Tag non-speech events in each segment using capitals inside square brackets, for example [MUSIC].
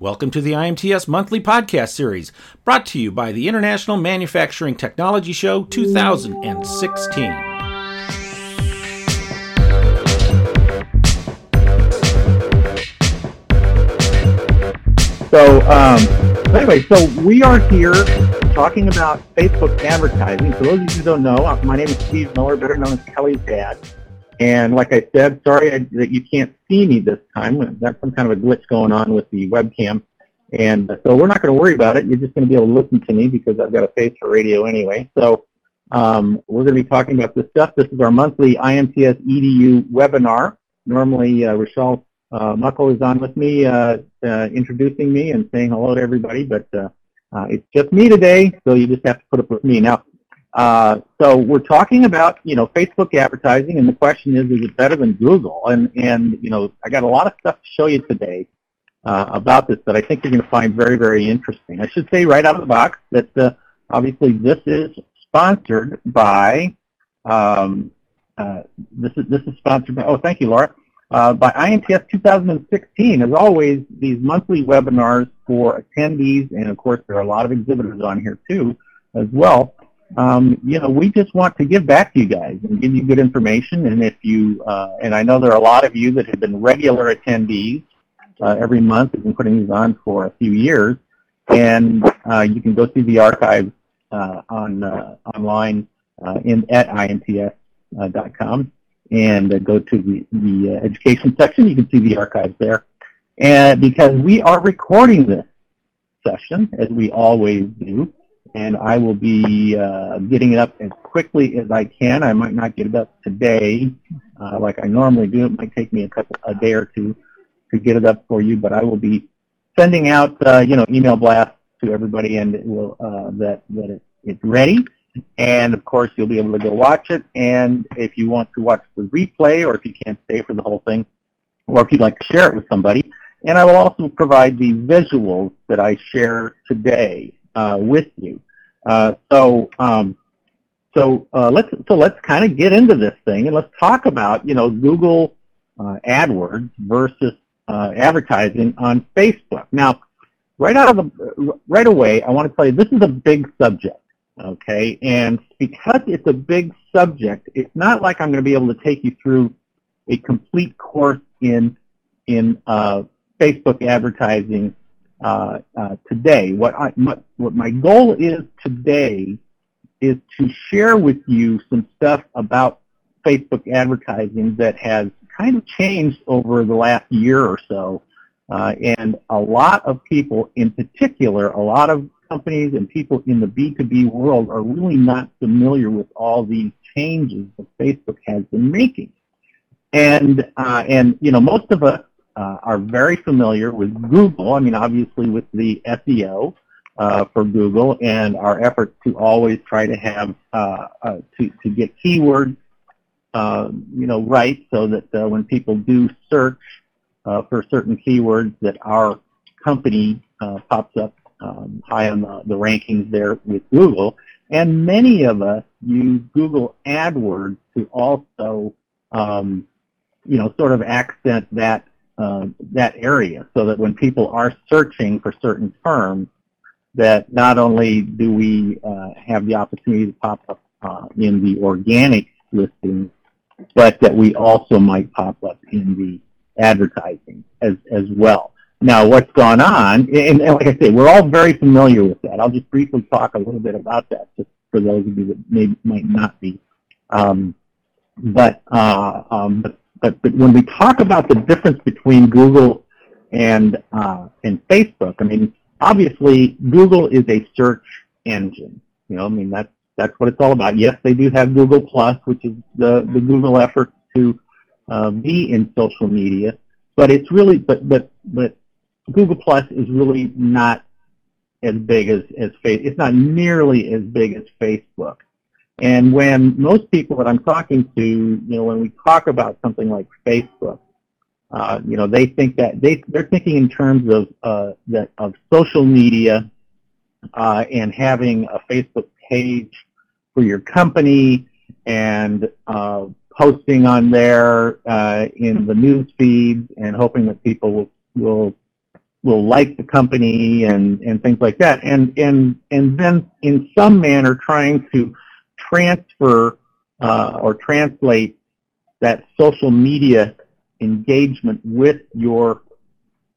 Welcome to the IMTS Monthly Podcast Series, brought to you by the International Manufacturing Technology Show 2016. So, um, anyway, so we are here talking about Facebook advertising. For those of you who don't know, uh, my name is Steve Miller, better known as Kelly's dad. And like I said, sorry I, that you can't see me this time. That's some kind of a glitch going on with the webcam. And so we're not going to worry about it. You're just going to be able to listen to me because I've got a face for radio anyway. So um, we're going to be talking about this stuff. This is our monthly IMTS EDU webinar. Normally, uh, Rochelle uh, Muckle is on with me, uh, uh, introducing me and saying hello to everybody, but uh, uh, it's just me today, so you just have to put up with me. Now, uh, so we're talking about, you know, Facebook advertising, and the question is, is it better than Google? And, and you know, I got a lot of stuff to show you today uh, about this that I think you're going to find very, very interesting. I should say right out of the box that uh, obviously this is sponsored by, um, uh, this is this is sponsored by, oh, thank you, Laura, uh, by IMTS 2016. As always, these monthly webinars for attendees, and of course there are a lot of exhibitors on here too, as well um, you know, we just want to give back to you guys and give you good information. And if you, uh, and I know there are a lot of you that have been regular attendees uh, every month, We've been putting these on for a few years, and uh, you can go through the archives uh, on uh, online uh, in at imts.com and go to the, the education section. You can see the archives there. And because we are recording this session, as we always do, and I will be uh, getting it up as quickly as I can. I might not get it up today uh, like I normally do. It might take me a couple a day or two to get it up for you, but I will be sending out uh, you know email blasts to everybody, and it will uh, that that it, it's ready. And of course, you'll be able to go watch it. And if you want to watch the replay, or if you can't stay for the whole thing, or if you'd like to share it with somebody, and I will also provide the visuals that I share today with you. Uh, so um, so uh, let's so let's kind of get into this thing and let's talk about you know Google uh, AdWords versus uh, advertising on Facebook. Now, right out of the right away, I want to tell you this is a big subject. Okay, and because it's a big subject, it's not like I'm going to be able to take you through a complete course in in uh, Facebook advertising uh, uh, today. What, I, my, what my goal is today is to share with you some stuff about Facebook advertising that has kind of changed over the last year or so. Uh, and a lot of people, in particular, a lot of companies and people in the B2B world are really not familiar with all these changes that Facebook has been making. And, uh, and you know, most of us uh, are very familiar with Google. I mean, obviously with the SEO uh, for Google and our efforts to always try to have uh, uh to to get keywords, uh, you know, right, so that when people do search for certain keywords, that our company pops up um, high on the, the rankings there with Google. And many of us use Google AdWords to also, um, you know, sort of accent that uh, that area so that when people are searching for certain terms, that not only do we uh, have the opportunity to pop up uh, in the organic listings, but that we also might pop up in the advertising as, as well. Now, what's gone on, and, and like I say, we're all very familiar with that. I'll just briefly talk a little bit about that, just for those of you that may, might not be. Um, but, uh, um, but but, but when we talk about the difference between Google and uh, and Facebook, I mean, obviously Google is a search engine. You know, I mean that's that's what it's all about. Yes, they do have Google Plus, which is the the Google effort to uh, be in social media, but it's really but but but Google Plus is really not as big as as Facebook. It's not nearly as big as Facebook. And when most people that I'm talking to, you know, when we talk about something like Facebook, uh, you know, they think that they they're thinking in terms of uh, that of social media uh, and having a Facebook page for your company and uh, posting on there uh, in the news feeds and hoping that people will will will like the company and, and things like that. And, and, and then in some manner trying to transfer uh, or translate that social media engagement with your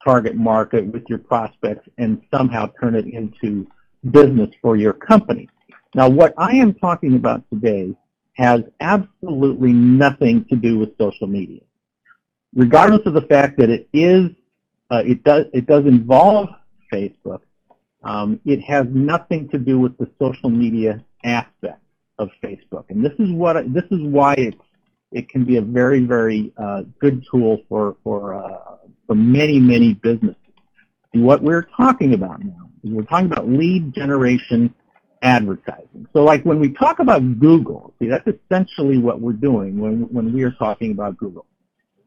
target market, with your prospects, and somehow turn it into business for your company. Now, what I am talking about today has absolutely nothing to do with social media. Regardless of the fact that it is, uh, it does, it does involve Facebook, um, it has nothing to do with the social media aspect of Facebook. And this is what, this is why it's, it can be a very, very uh, good tool for, for, uh, for many, many businesses. And what we're talking about now is we're talking about lead generation advertising. So like when we talk about Google, see that's essentially what we're doing when, when we are talking about Google.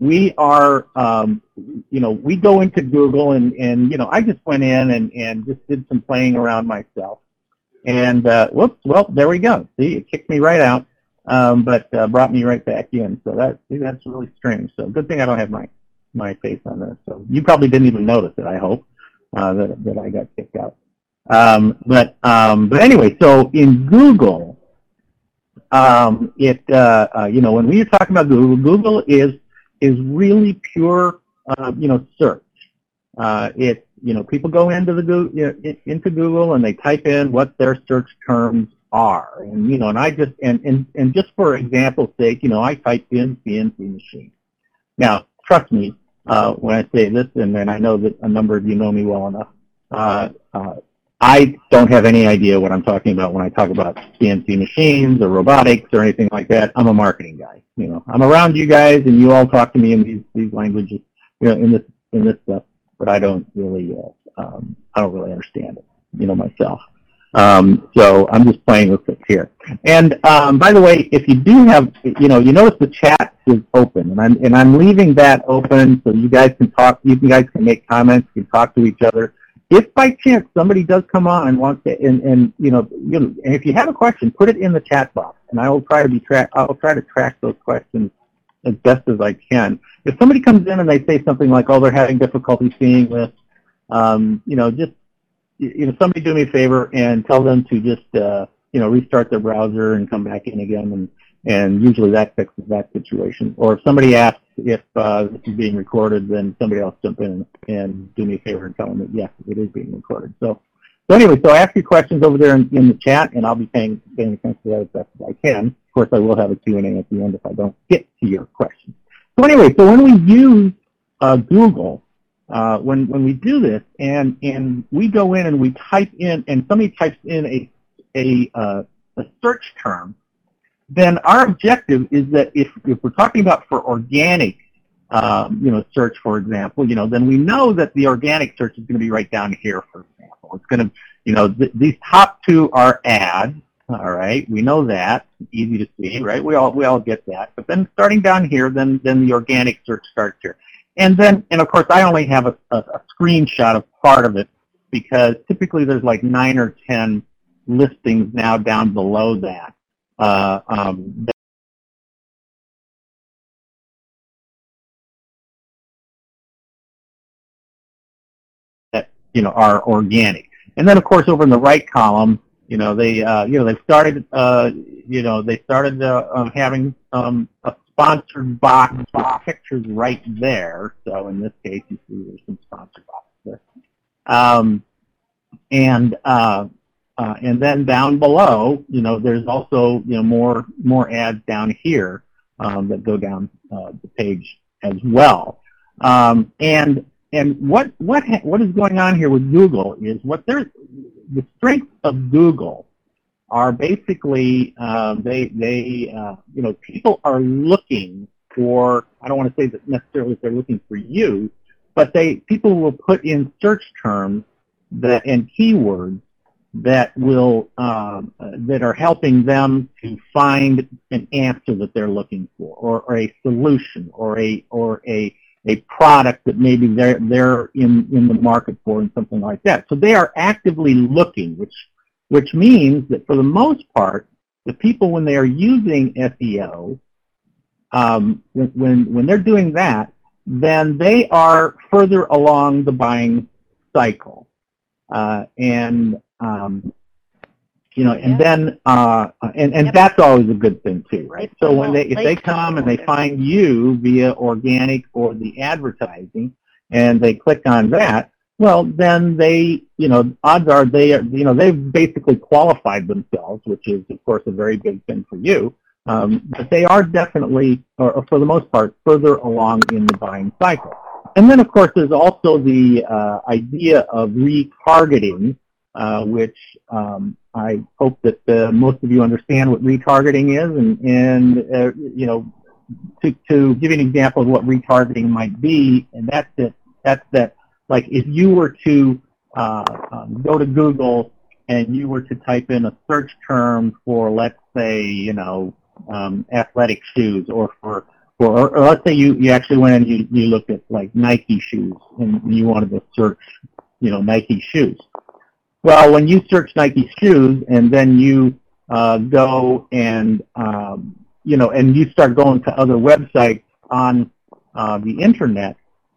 We are, um, you know, we go into Google and, and, you know, I just went in and, and just did some playing around myself. And, uh, whoops, well, there we go. See, it kicked me right out, um, but uh, brought me right back in. So that, see, that's really strange. So good thing I don't have my, my face on this. So you probably didn't even notice it, I hope, uh, that, that I got kicked out. Um, but um, but anyway, so in Google, um, it uh, uh, you know when we are talking about Google, Google is is really pure uh, you know search. Uh, you know people go into the Google, you know, into Google and they type in what their search terms are, and you know and I just and and and just for example's sake, you know I typed in CNC machine. Now trust me uh, when I say this, and then I know that a number of you know me well enough. Uh, uh, I don't have any idea what I'm talking about when I talk about CNC machines or robotics or anything like that. I'm a marketing guy. You know, I'm around you guys, and you all talk to me in these these languages, you know, in this in this stuff, but I don't really, uh, um, I don't really understand it, you know, myself. Um, so I'm just playing with it here. And um, by the way, if you do have, you know, you notice the chat is open, and I'm and I'm leaving that open so you guys can talk. You guys can make comments, you can talk to each other if by chance somebody does come on and wants to, and, and you know, you know, and if you have a question, put it in the chat box, and I will try to be track. I'll try to track those questions as best as I can. If somebody comes in and they say something like, "Oh, they're having difficulty seeing this," um, you know, just you know, somebody do me a favor and tell them to just uh, you know restart their browser and come back in again, and and usually that fixes that situation. Or if somebody asks if uh, this is being recorded, then somebody else jump in and do me a favor and tell them that yes, it is being recorded. So, so anyway, so ask your questions over there in, in the chat, and I'll be paying, paying attention to that as best as I can. Of course, I will have a Q&A at the end if I don't get to your questions. So anyway, so when we use uh, Google, uh, when when we do this, and and we go in and we type in, and somebody types in a a uh, a search term, then our objective is that if, if we're talking about for organic, um, you know, search, for example, you know, then we know that the organic search is going to be right down here, for example. It's going to, you know, th these top two are ads, all right. We know that, easy to see, right? We all we all get that. But then starting down here, then then the organic search starts here, and then and of course I only have a, a, a screenshot of part of it because typically there's like nine or ten listings now down below that uh, um, you know are organic. And then of course over in the right column, you know they uh, you know they started uh, you know they started uh, um, having um, a sponsored box pictures right there. So in this case, you see there's some sponsored boxes there. Um, and uh, uh, and then down below, you know, there's also you know more more ads down here um, that go down uh, the page as well. Um, and and what what what is going on here with Google is what they're the strengths of Google are basically uh, they they uh, you know people are looking for I don't want to say that necessarily they're looking for you, but they people will put in search terms that and keywords that will um, that are helping them to find an answer that they're looking for, or, or a solution, or a or a a product that maybe they're they're in in the market for, and something like that. So they are actively looking, which which means that for the most part, the people when they are using SEO, um, when when they're doing that, then they are further along the buying cycle. Uh, and um, you know, and then uh, and and yep. that's always a good thing too, right? So when they if they come and they find you via organic or the advertising, and they click on that, well, then they, you know, odds are they, are, you know, they've basically qualified themselves, which is of course a very big thing for you. Um, but they are definitely, or for the most part, further along in the buying cycle. And then, of course, there's also the uh, idea of retargeting, uh, which um, I hope that uh, most of you understand what retargeting is, and, and uh, you know, to, to give you an example of what retargeting might be, and that's that, that's that, like if you were to uh, um, go to Google and you were to type in a search term for, let's say, you know, um, athletic shoes, or for, for or, or let's say you, you actually went and you, you looked at like Nike shoes, and you wanted to search, you know, Nike shoes well, when you search Nike shoes and then you uh, go and um, you know and you start going to other websites on uh, the internet,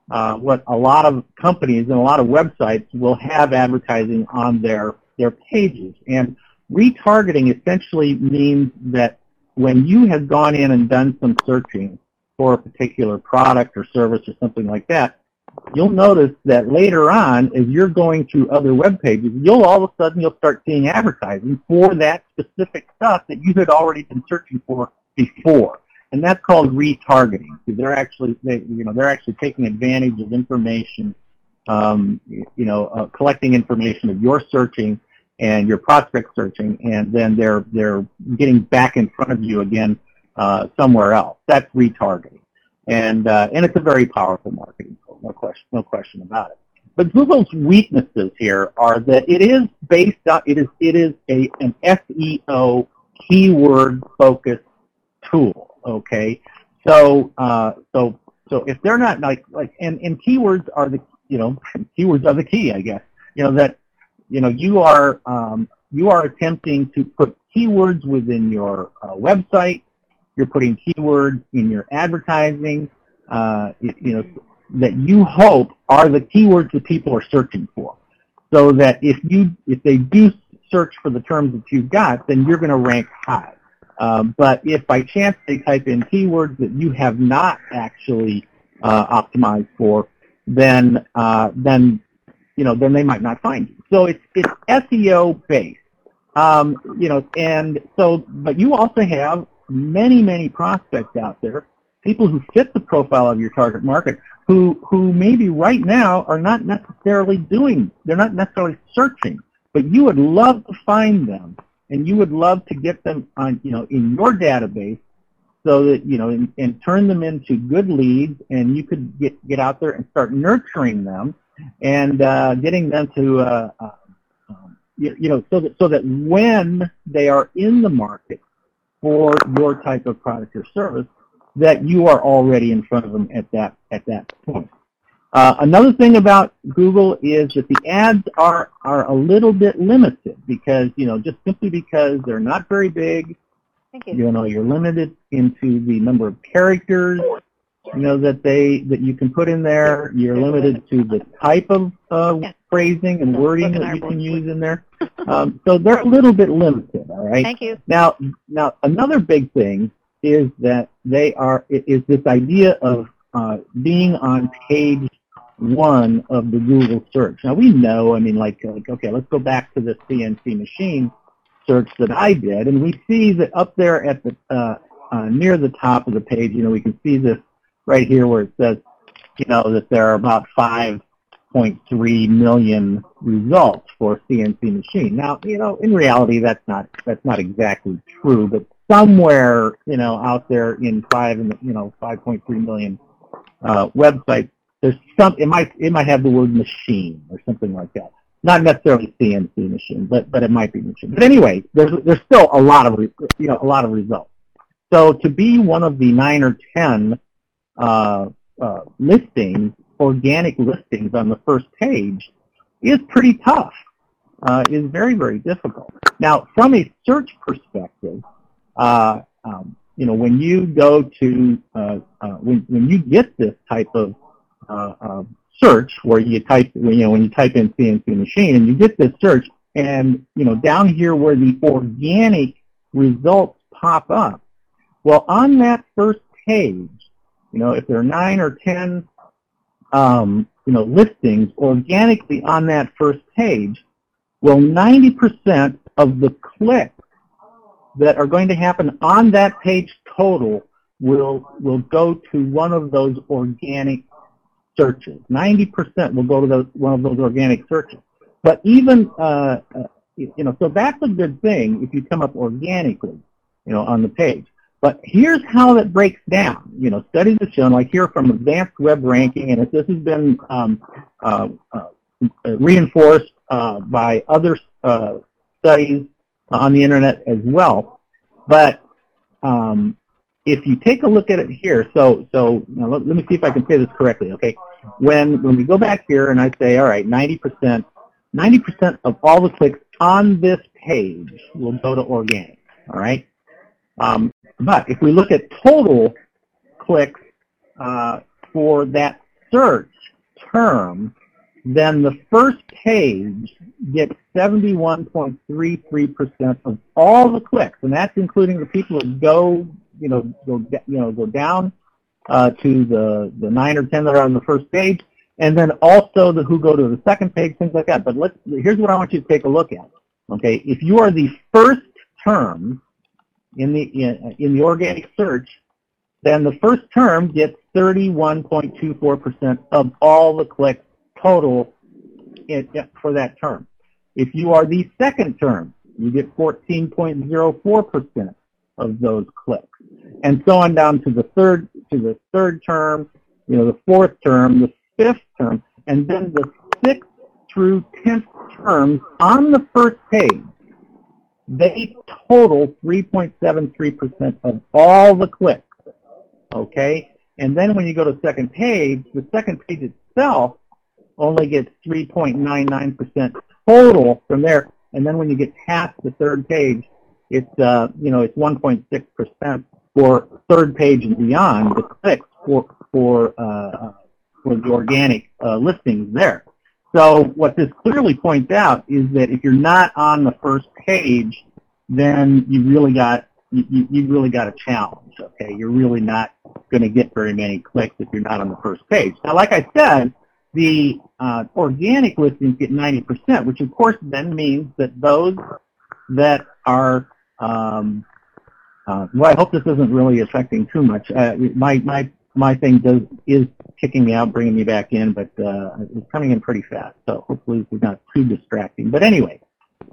uh, what a lot of companies and a lot of websites will have advertising on their their pages. And retargeting essentially means that when you have gone in and done some searching for a particular product or service or something like that, you'll notice that later on, as you're going through other web pages, you'll all of a sudden you'll start seeing advertising for that specific stuff that you had already been searching for before, and that's called retargeting. So they're actually, they, you know, they're actually taking advantage of information, um, you know, uh, collecting information of your searching and your prospect searching, and then they're they're getting back in front of you again uh, somewhere else. That's retargeting, and uh, and it's a very powerful marketing tool, no question, no question about it. But Google's weaknesses here are that it is based on it is it is a an SEO keyword focused tool. Okay, so uh, so so if they're not like like and, and keywords are the you know [LAUGHS] keywords are the key I guess you know that you know you are um, you are attempting to put keywords within your uh, website. You're putting keywords in your advertising. Uh, you, you know that you hope are the keywords that people are searching for. So that if you if they do search for the terms that you've got, then you're going to rank high. Um, but if by chance they type in keywords that you have not actually uh, optimized for, then uh, then you know then they might not find you. So it's it's SEO based, um, you know, and so but you also have many many prospects out there, people who fit the profile of your target market who who maybe right now are not necessarily doing they're not necessarily searching but you would love to find them and you would love to get them on you know in your database so that you know and, and turn them into good leads and you could get get out there and start nurturing them and uh, getting them to uh, uh, um, you, you know so that so that when they are in the market for your type of product or service that you are already in front of them at that at that point. Uh, another thing about Google is that the ads are are a little bit limited because you know just simply because they're not very big. Thank you. You know you're limited into the number of characters you know that they that you can put in there. You're limited to the type of uh, phrasing and wording that you can use in there. [LAUGHS] Um, so they're a little bit limited. All right. Thank you. Now, now another big thing is that they are is this idea of uh, being on page one of the Google search. Now we know, I mean, like, like okay, let's go back to the CNC machine search that I did, and we see that up there at the uh, uh, near the top of the page, you know, we can see this right here where it says, you know, that there are about 5.3 million results for CNC machine. Now, you know, in reality, that's not that's not exactly true, but somewhere, you know, out there in five and you know 5.3 million uh, websites, there's some. It might it might have the word machine or something like that. Not necessarily CNC machine, but but it might be machine. But anyway, there's there's still a lot of you know a lot of results. So to be one of the nine or ten uh, uh, listings, organic listings on the first page, is pretty tough. Uh, is very very difficult. Now, from a search perspective, uh, um, you know, when you go to, uh, uh, when, when you get this type of uh, search where you type, you know, when you type in CNC machine and you get this search and, you know, down here where the organic results pop up, well, on that first page, you know, if there are nine or ten, um, you know, listings organically on that first page, well, 90% of the clicks that are going to happen on that page total will will go to one of those organic searches. 90% will go to those, one of those organic searches. But even, uh, uh, you know, so that's a good thing if you come up organically, you know, on the page. But here's how that breaks down. You know, studies have shown, like here from Advanced Web Ranking, and this has been um, uh, uh, reinforced uh, by other uh, studies on the internet as well. But um, if you take a look at it here, so so let, let, me see if I can say this correctly. Okay, when when we go back here and I say, all right, 90%, 90% of all the clicks on this page will go to organic. All right, um, but if we look at total clicks uh, for that search term, then the first page gets 71.33% of all the clicks, and that's including the people that go, you know, go, you know, go down uh, to the, the 9 or 10 that are on the first page, and then also the who go to the second page, things like that. But let's, here's what I want you to take a look at. Okay, if you are the first term in the, in, in the organic search, then the first term gets 31.24% of all the clicks total in, for that term. If you are the second term, you get 14.04% of those clicks. And so on down to the third to the third term, you know, the fourth term, the fifth term, and then the sixth through tenth terms on the first page, they total 3.73% of all the clicks. Okay? And then when you go to second page, the second page itself only gets 3.99% total from there. And then when you get past the third page, it's, uh, you know, it's 1.6% for third page and beyond, the clicks for, for, uh, for the organic uh, listings there. So what this clearly points out is that if you're not on the first page, then you really got you, you really got a challenge. Okay, you're really not going to get very many clicks if you're not on the first page. Now, like I said, the uh, organic listings get 90%, which of course then means that those that are, um, uh, well, I hope this isn't really affecting too much. Uh, my, my, my thing does, is kicking me out, bringing me back in, but uh, it's coming in pretty fast, so hopefully it's not too distracting. But anyway,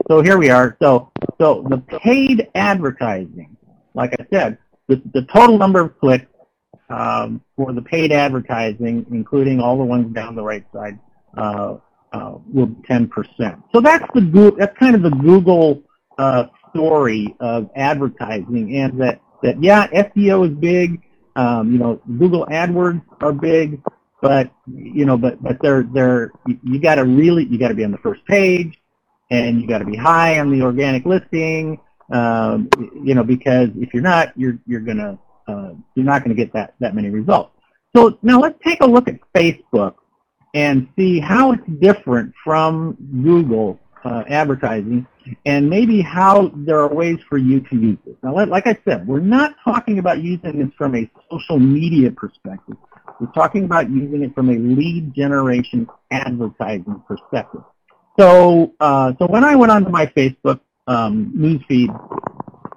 so here we are. So, so the paid advertising, like I said, the, the total number of clicks um, for the paid advertising, including all the ones down the right side, uh, uh, will be 10%. So that's the that's kind of the Google uh, story of advertising, and that that yeah, SEO is big. Um, you know, Google AdWords are big, but you know, but but they're they're you, got to really you got to be on the first page, and you got to be high on the organic listing. Um, you know, because if you're not, you're you're gonna uh, you're not to get that, that many results. So now let's take a look at Facebook and see how it's different from Google uh, advertising and maybe how there are ways for you to use this. Now, like I said, we're not talking about using this from a social media perspective. We're talking about using it from a lead generation advertising perspective. So, uh, so when I went onto my Facebook um, newsfeed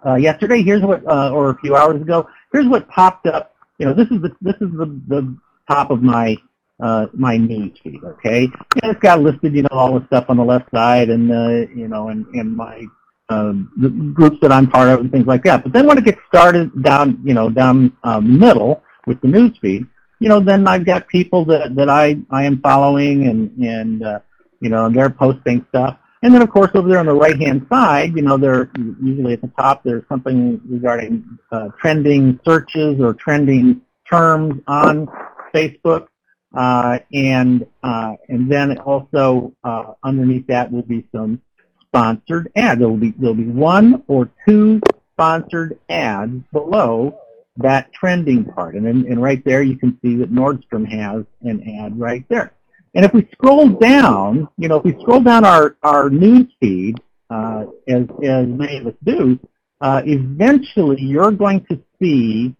uh, yesterday, here's what, uh, or a few hours ago, here's what popped up. You know, this is the this is the the top of my uh, my news feed. Okay, and it's got listed, you know, all the stuff on the left side, and uh, you know, and and my um, the groups that I'm part of and things like that. But then when it gets started down, you know, down um, middle with the news feed, you know, then I've got people that that I I am following, and and uh, you know, they're posting stuff. And then, of course, over there on the right-hand side, you know, there usually at the top there's something regarding uh, trending searches or trending terms on Facebook, uh, and uh, and then also uh, underneath that will be some sponsored ads. There will be there will be one or two sponsored ads below that trending part, and then, and right there you can see that Nordstrom has an ad right there. And if we scroll down, you know, if we scroll down our, our news feed, uh, as, as many of us do, uh, eventually you're going to see,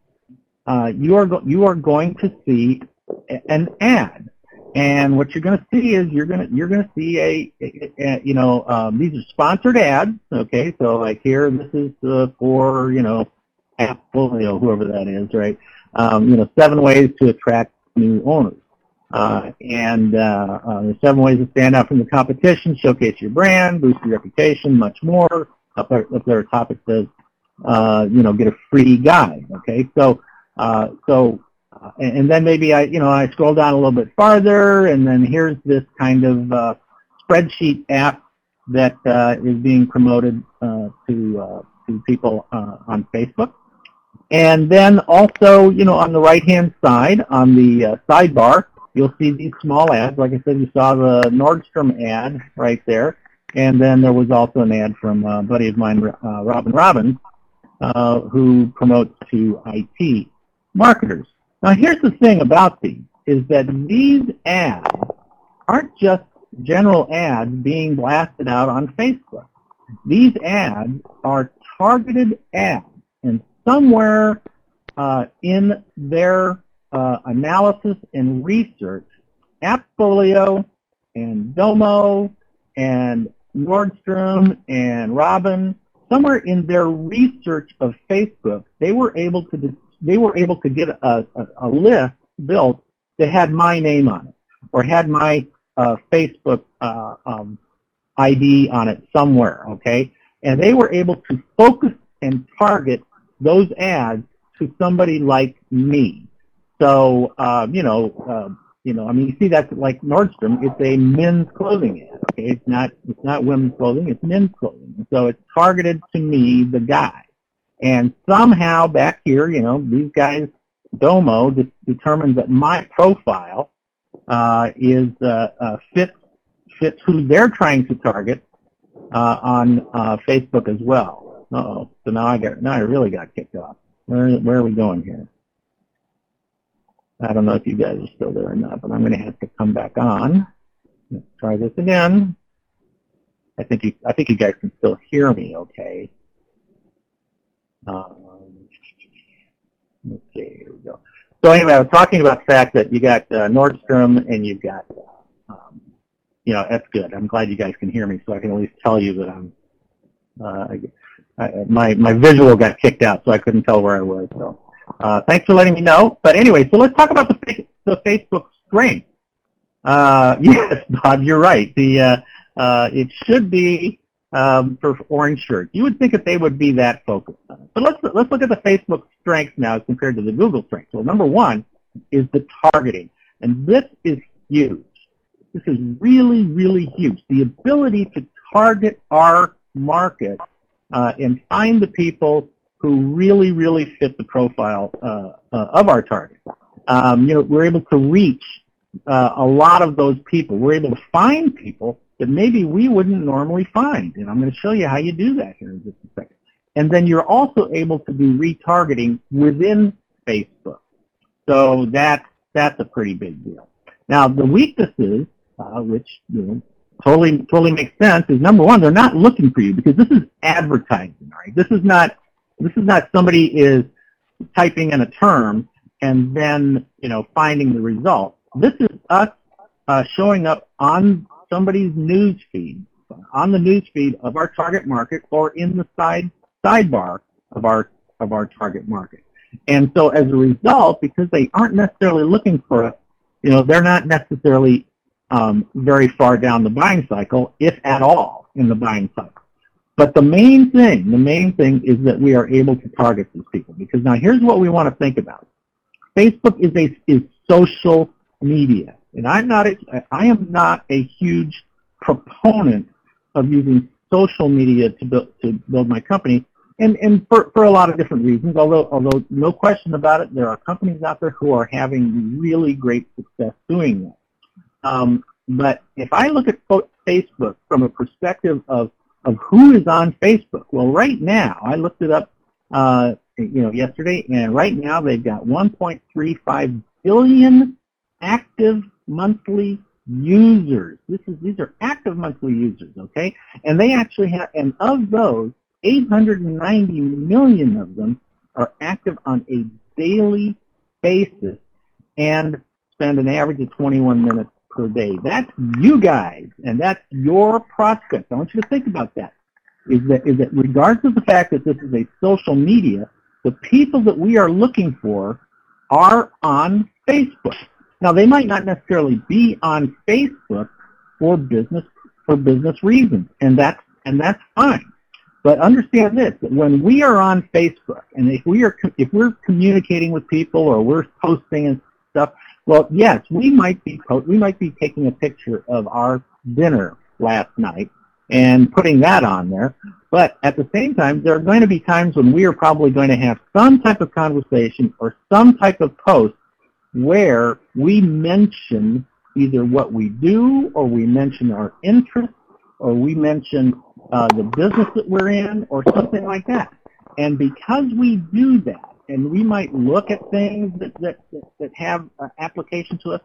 uh, you, are you are going to see an ad. And what you're going to see is you're going to you're going to see a, a, a you know um, these are sponsored ads. Okay, so like here this is uh, for you know Apple, you know whoever that is, right? Um, you know seven ways to attract new owners. Uh, and uh, uh, seven ways to stand out from the competition, showcase your brand, boost your reputation, much more. Up there, up there topic says, uh, you know, get a free guide. Okay, so uh, so uh, and, and then maybe I, you know, I scroll down a little bit farther, and then here's this kind of uh, spreadsheet app that uh, is being promoted uh, to uh, to people on Facebook. And then also, you know, on the right-hand side, on the sidebar, you'll see these small ads. Like I said, you saw the Nordstrom ad right there. And then there was also an ad from a buddy of mine, Robin Robins, who promotes to IT marketers. Now, here's the thing about these, is that these ads aren't just general ads being blasted out on Facebook. These ads are targeted ads, and somewhere uh, in their uh, analysis and research, Appfolio and Domo and Nordstrom and Robin, somewhere in their research of Facebook, they were able to they were able to get a, a, a list built that had my name on it or had my uh, Facebook uh, um, ID on it somewhere, okay? And they were able to focus and target those ads to somebody like me. So, uh, you know, uh, you know, I mean, you see that's like Nordstrom. It's a men's clothing ad. Okay, it's not it's not women's clothing. It's men's clothing. So it's targeted to me, the guy. And somehow back here, you know, these guys, Domo, de- determines that my profile uh, is uh, uh, fits fits who they're trying to target uh, on uh, Facebook as well. oh. So now I got now I really got kicked off. Where where are we going here? I don't know if you guys are still there or not, but I'm going to have to come back on. Let's try this again. I think you I think you guys can still hear me okay. Um, let's here we go. So anyway, I was talking about the fact that you got uh, Nordstrom and you've got, um, you know, that's good. I'm glad you guys can hear me, so I can at least tell you that I'm. Uh, I, my my visual got kicked out, so I couldn't tell where I was. So uh, thanks for letting me know. But anyway, so let's talk about the the Facebook strength. Uh, [LAUGHS] yes, Bob, you're right. The uh, uh, it should be um, for orange shirts. You would think that they would be that focused on it. But let's let's look at the Facebook strengths now as compared to the Google strengths. Well, number one is the targeting, and this is huge. This is really, really huge. The ability to target our market uh, and find the people who really, really fit the profile uh, uh, of our target. Um, you know, we're able to reach uh, a lot of those people. We're able to find people that maybe we wouldn't normally find. And I'm going to show you how you do that here in just a second. And then you're also able to do retargeting within Facebook. So that's, that's a pretty big deal. Now, the weaknesses, uh, which you know, totally totally makes sense, is number one, they're not looking for you because this is advertising, right? This is not this is not somebody is typing in a term and then you know finding the result. This is us uh, showing up on somebody's news feed, on the news feed of our target market or in the side sidebar of our of our target market. And so as a result, because they aren't necessarily looking for us, you know, they're not necessarily um, very far down the buying cycle, if at all, in the buying cycle. But the main thing, the main thing is that we are able to target these people. Because now here's what we want to think about. Facebook is a is social media. And I'm not a, I am not a huge proponent of using social media to build to build my company, and and for, for a lot of different reasons. Although although no question about it, there are companies out there who are having really great success doing that. Um, but if I look at Facebook from a perspective of of who is on Facebook, well, right now I looked it up, uh, you know, yesterday, and right now they've got 1.35 billion active monthly users. This is these are active monthly users, okay? And they actually have, and of those, 890 million of them are active on a daily basis and spend an average of 21 minutes per day. That's you guys, and that's your prospects. I want you to think about that. Is that is that regardless of the fact that this is a social media, the people that we are looking for are on Facebook. Now they might not necessarily be on Facebook for business for business reasons, and that's and that's fine. But understand this: that when we are on Facebook, and if we are if we're communicating with people or we're posting and stuff, well, yes, we might be we might be taking a picture of our dinner last night and putting that on there. But at the same time, there are going to be times when we are probably going to have some type of conversation or some type of post where we mention either what we do or we mention our interests or we mention uh, the business that we're in or something like that. And because we do that, and we might look at things that, that, that have uh, application to us,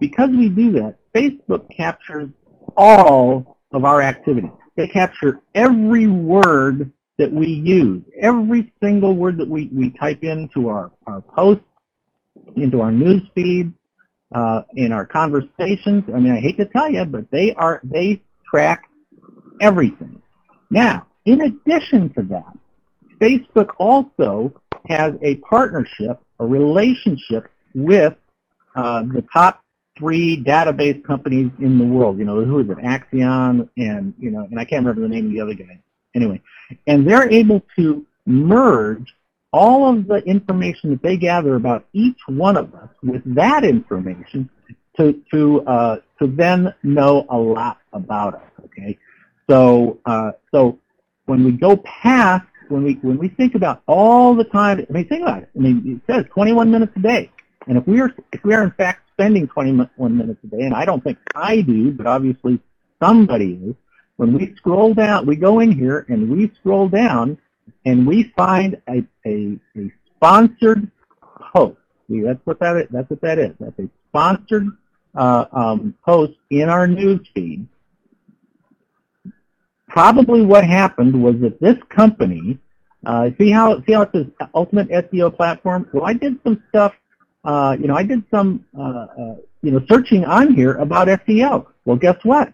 because we do that, Facebook captures all of our activity. They capture every word that we use, every single word that we, we type into our, our posts, into our news feed, uh, in our conversations. I mean, I hate to tell you, but they are they track everything. Now, in addition to that, Facebook also has a partnership, a relationship with uh, the top three database companies in the world. You know, who is it? Acxiom and, you know, and I can't remember the name of the other guy. Anyway, and they're able to merge all of the information that they gather about each one of us with that information to to uh, to then know a lot about us. Okay, so uh, so when we go past when we when we think about all the time, I mean, think about it. I mean, it says 21 minutes a day, and if we are if we are in fact spending 21 minutes a day, and I don't think I do, but obviously somebody is. When we scroll down, we go in here and we scroll down, and we find a a, a sponsored post. See, that's what that is. That's what that is. That's a sponsored uh, um, post in our news feed probably what happened was that this company, uh, see how see how it says Ultimate SEO Platform? Well, I did some stuff. Uh, you know, I did some uh, uh you know searching on here about SEO. Well, guess what?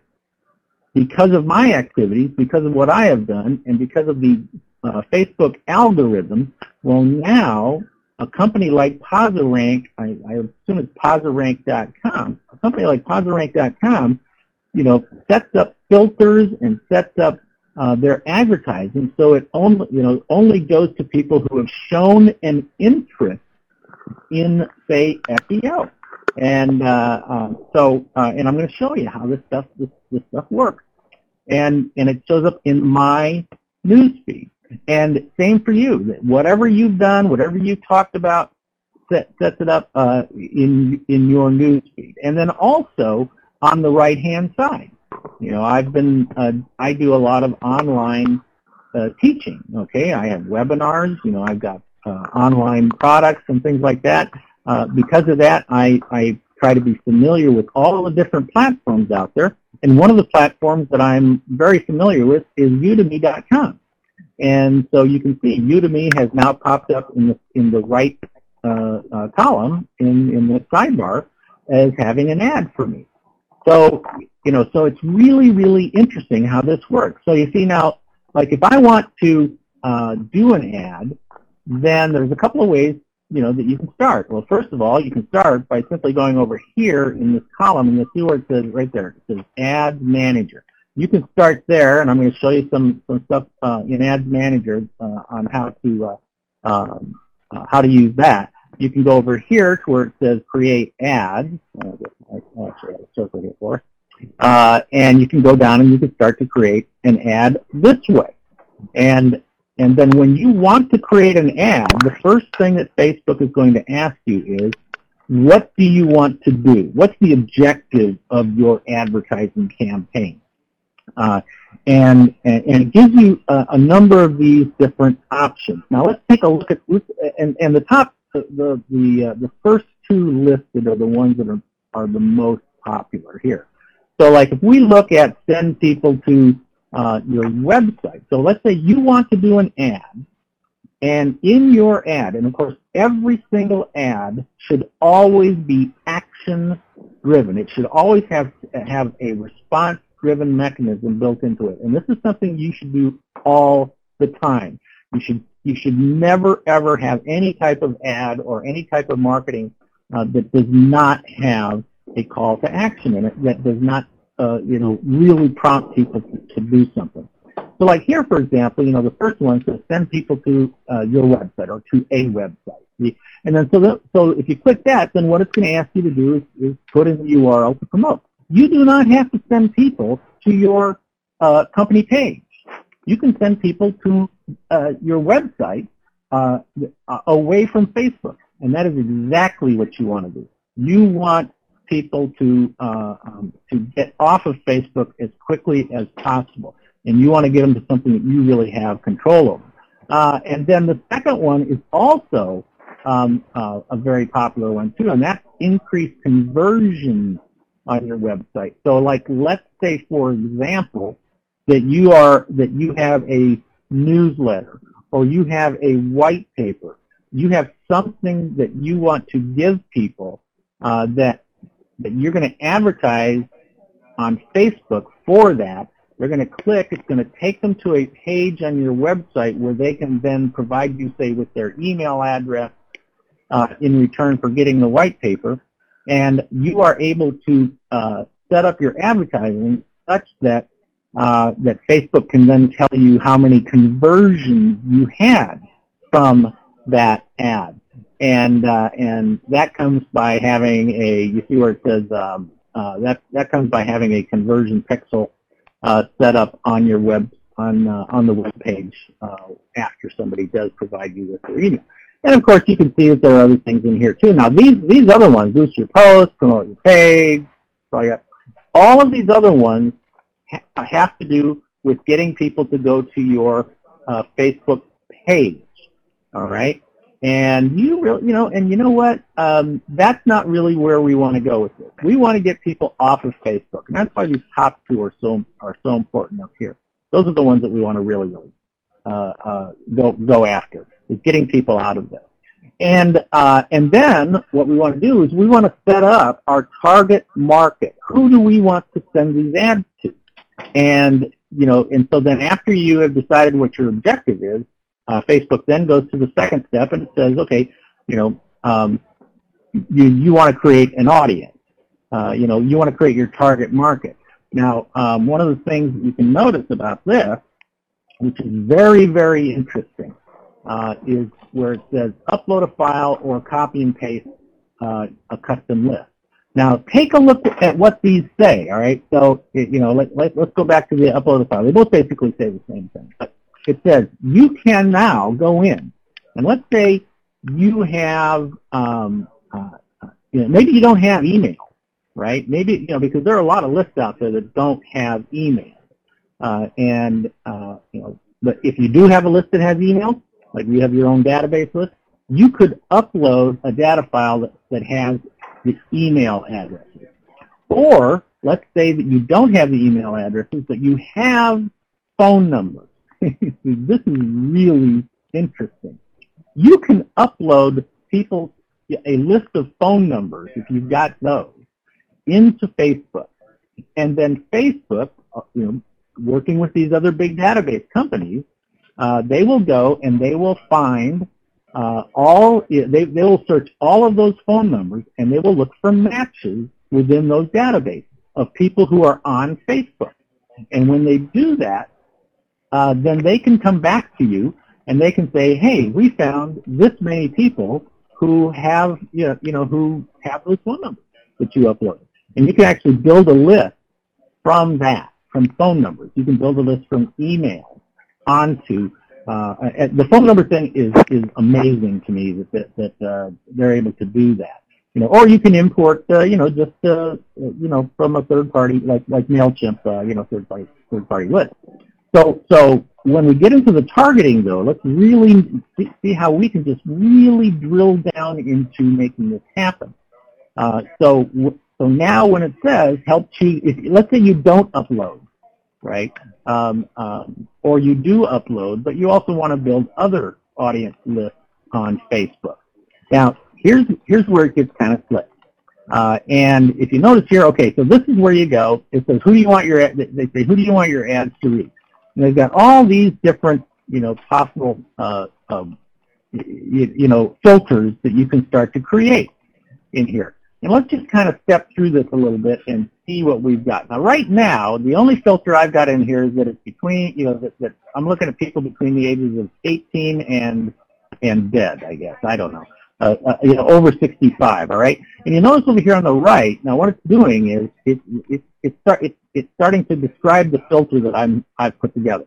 Because of my activities, because of what I have done, and because of the uh, Facebook algorithm, well, now a company like PosiRank, I, I assume it's PosiRank.com, a company like PosiRank.com you know, sets up filters and sets up uh, their advertising so it only, you know, only goes to people who have shown an interest in, say, SEO. And uh, uh, so, uh, and I'm going to show you how this stuff this, this stuff works. And and it shows up in my newsfeed. And same for you. Whatever you've done, whatever you talked about, set, sets it up uh, in in your newsfeed. And then also on the right-hand side. You know, I've been, uh, I do a lot of online uh, teaching, okay? I have webinars, you know, I've got uh, online products and things like that. Uh, because of that, I, I try to be familiar with all the different platforms out there. And one of the platforms that I'm very familiar with is Udemy.com. And so you can see Udemy has now popped up in the, in the right uh, uh, column in, in the sidebar as having an ad for me. So, you know, so it's really, really interesting how this works. So you see now, like if I want to uh, do an ad, then there's a couple of ways, you know, that you can start. Well, first of all, you can start by simply going over here in this column, and you'll see where it says right there, it says Ad Manager. You can start there, and I'm going to show you some, some stuff uh, in Ads Manager uh, on how to uh, um, uh, how to use that you can go over here to where it says create ads. Actually, I have a circle for. Uh, and you can go down and you can start to create an ad this way. And and then when you want to create an ad, the first thing that Facebook is going to ask you is, what do you want to do? What's the objective of your advertising campaign? Uh, and, and, and it gives you a, a, number of these different options. Now let's take a look at, and, and the top the the uh, the first two listed are the ones that are are the most popular here. So like if we look at send people to uh, your website, so let's say you want to do an ad, and in your ad, and of course every single ad should always be action driven. It should always have have a response driven mechanism built into it. And this is something you should do all the time. You should you should never ever have any type of ad or any type of marketing uh, that does not have a call to action in it that does not uh, you know really prompt people to, to do something. So like here, for example, you know, the first one says send people to uh, your website or to a website. And then so, the, so if you click that, then what it's going to ask you to do is, is put in the URL to promote. You do not have to send people to your uh, company page. You can send people to uh, your website uh, away from Facebook. And that is exactly what you want to do. You want people to uh, um, to get off of Facebook as quickly as possible and you want to get them to something that you really have control over. Uh, and then the second one is also um, uh, a very popular one too, and that's increased conversion on your website. So, like, let's say, for example, that you are that you have a newsletter or you have a white paper, you have something that you want to give people uh, that that you're going to advertise on Facebook for that, they're going to click. It's going to take them to a page on your website where they can then provide you, say, with their email address uh, in return for getting the white paper. And you are able to uh, set up your advertising such that uh, that Facebook can then tell you how many conversions you had from that ad. And uh, and that comes by having a you see where it says um, uh, that that comes by having a conversion pixel uh, set up on your web on uh, on the web page after somebody does provide you with their email. And of course, you can see that there are other things in here too. Now, these these other ones, boost your post, promote your page, all of these other ones ha have to do with getting people to go to your uh, Facebook page. All right. And you really, you know, and you know what? Um, that's not really where we want to go with this. We want to get people off of Facebook, and that's why these top two are so are so important up here. Those are the ones that we want to really, really uh, uh, go go after. Is getting people out of this. And uh, and then what we want to do is we want to set up our target market. Who do we want to send these ads to? And you know, and so then after you have decided what your objective is, uh, Facebook then goes to the second step and says, okay, you know, um, you, you want to create an audience. Uh, you know, you want to create your target market. Now, um, one of the things you can notice about this, which is very, very interesting, uh, is where it says upload a file or copy and paste uh, a custom list. Now, take a look at what these say, all right? So, you know, let, let, let's go back to the upload a file. They both basically say the same thing. But it says you can now go in, and let's say you have, um, uh, you know, maybe you don't have email, right? Maybe, you know, because there are a lot of lists out there that don't have email. Uh, and, uh, you know, but if you do have a list that has email, like you have your own database list, you could upload a data file that, that has the email addresses. Or let's say that you don't have the email addresses, but you have phone numbers. [LAUGHS] this is really interesting. You can upload people a list of phone numbers if you've got those into Facebook, and then Facebook, uh, you know, working with these other big database companies, uh, they will go and they will find uh, all they they will search all of those phone numbers and they will look for matches within those databases of people who are on Facebook. And when they do that, uh, then they can come back to you and they can say, hey, we found this many people who have, you know, you know who have those phone numbers that you uploaded. And you can actually build a list from that, from phone numbers. You can build a list from email onto uh, the phone number thing is is amazing to me that that, that uh, they're able to do that. You know, or you can import, uh, you know, just uh, you know from a third party like like Mailchimp, uh, you know, third party third party list. So, so when we get into the targeting, though, let's really see how we can just really drill down into making this happen. Uh, so, So now when it says help choose, if, let's say you don't upload, right? Um, um, or you do upload, but you also want to build other audience lists on Facebook. Now, here's, here's where it gets kind of slick. Uh, and if you notice here, okay, so this is where you go. It says, who do you want your, they say, who do you want your ads to reach? And they've got all these different, you know, possible, uh, um, you, you know, filters that you can start to create in here. And let's just kind of step through this a little bit and see what we've got. Now, right now, the only filter I've got in here is that it's between, you know, that, that I'm looking at people between the ages of 18 and and dead, I guess. I don't know. Uh, uh, you know, over 65, all right? And you notice over here on the right, now what it's doing is it, it, it start, it, it's starting to describe the filter that I'm, I've put together.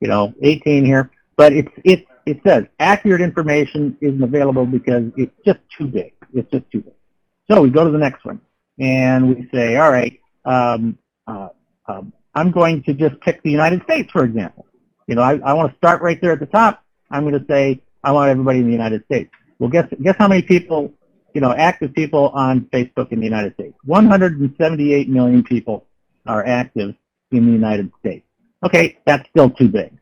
You know, 18 here, but it's, it, it says accurate information isn't available because it's just too big. It's just too big. So we go to the next one, and we say, all right, um, uh, um, I'm going to just pick the United States, for example. You know, I, I want to start right there at the top. I'm going to say I want everybody in the United States. Well, guess guess how many people, you know, active people on Facebook in the United States? 178 million people are active in the United States. Okay, that's still too big.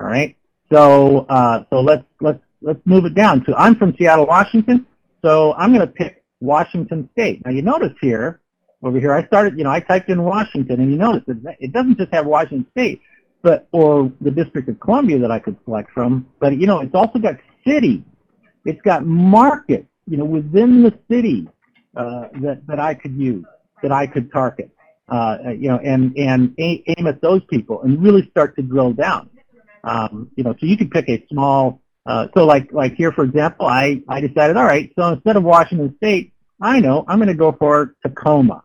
All right. So uh, so let's let's let's move it down to I'm from Seattle, Washington. So I'm going to pick Washington State. Now you notice here, over here, I started, you know, I typed in Washington, and you notice that it doesn't just have Washington State, but or the District of Columbia that I could select from, but you know, it's also got city, It's got market, you know, within the city uh, that that I could use, that I could target, uh, you know, and and aim at those people and really start to drill down. Um, you know, so you could pick a small uh, so like like here, for example, I, I decided, all right, so instead of Washington State, I know I'm going to go for Tacoma.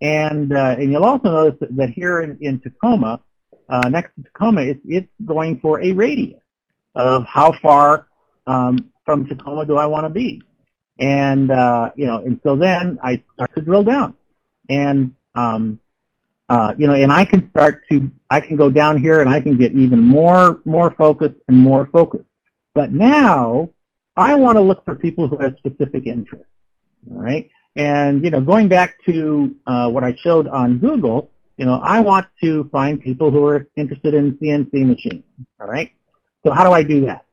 And uh, and you'll also notice that, that here in, in Tacoma, uh, next to Tacoma, it's, it's going for a radius of how far um, from Tacoma do I want to be. And, uh, you know, and so then I start to drill down. And, um, uh, you know, and I can start to, I can go down here and I can get even more, more focused and more focused. But now I want to look for people who have specific interests. All right. And, you know, going back to uh, what I showed on Google, you know, I want to find people who are interested in CNC machines. All right. So how do I do that?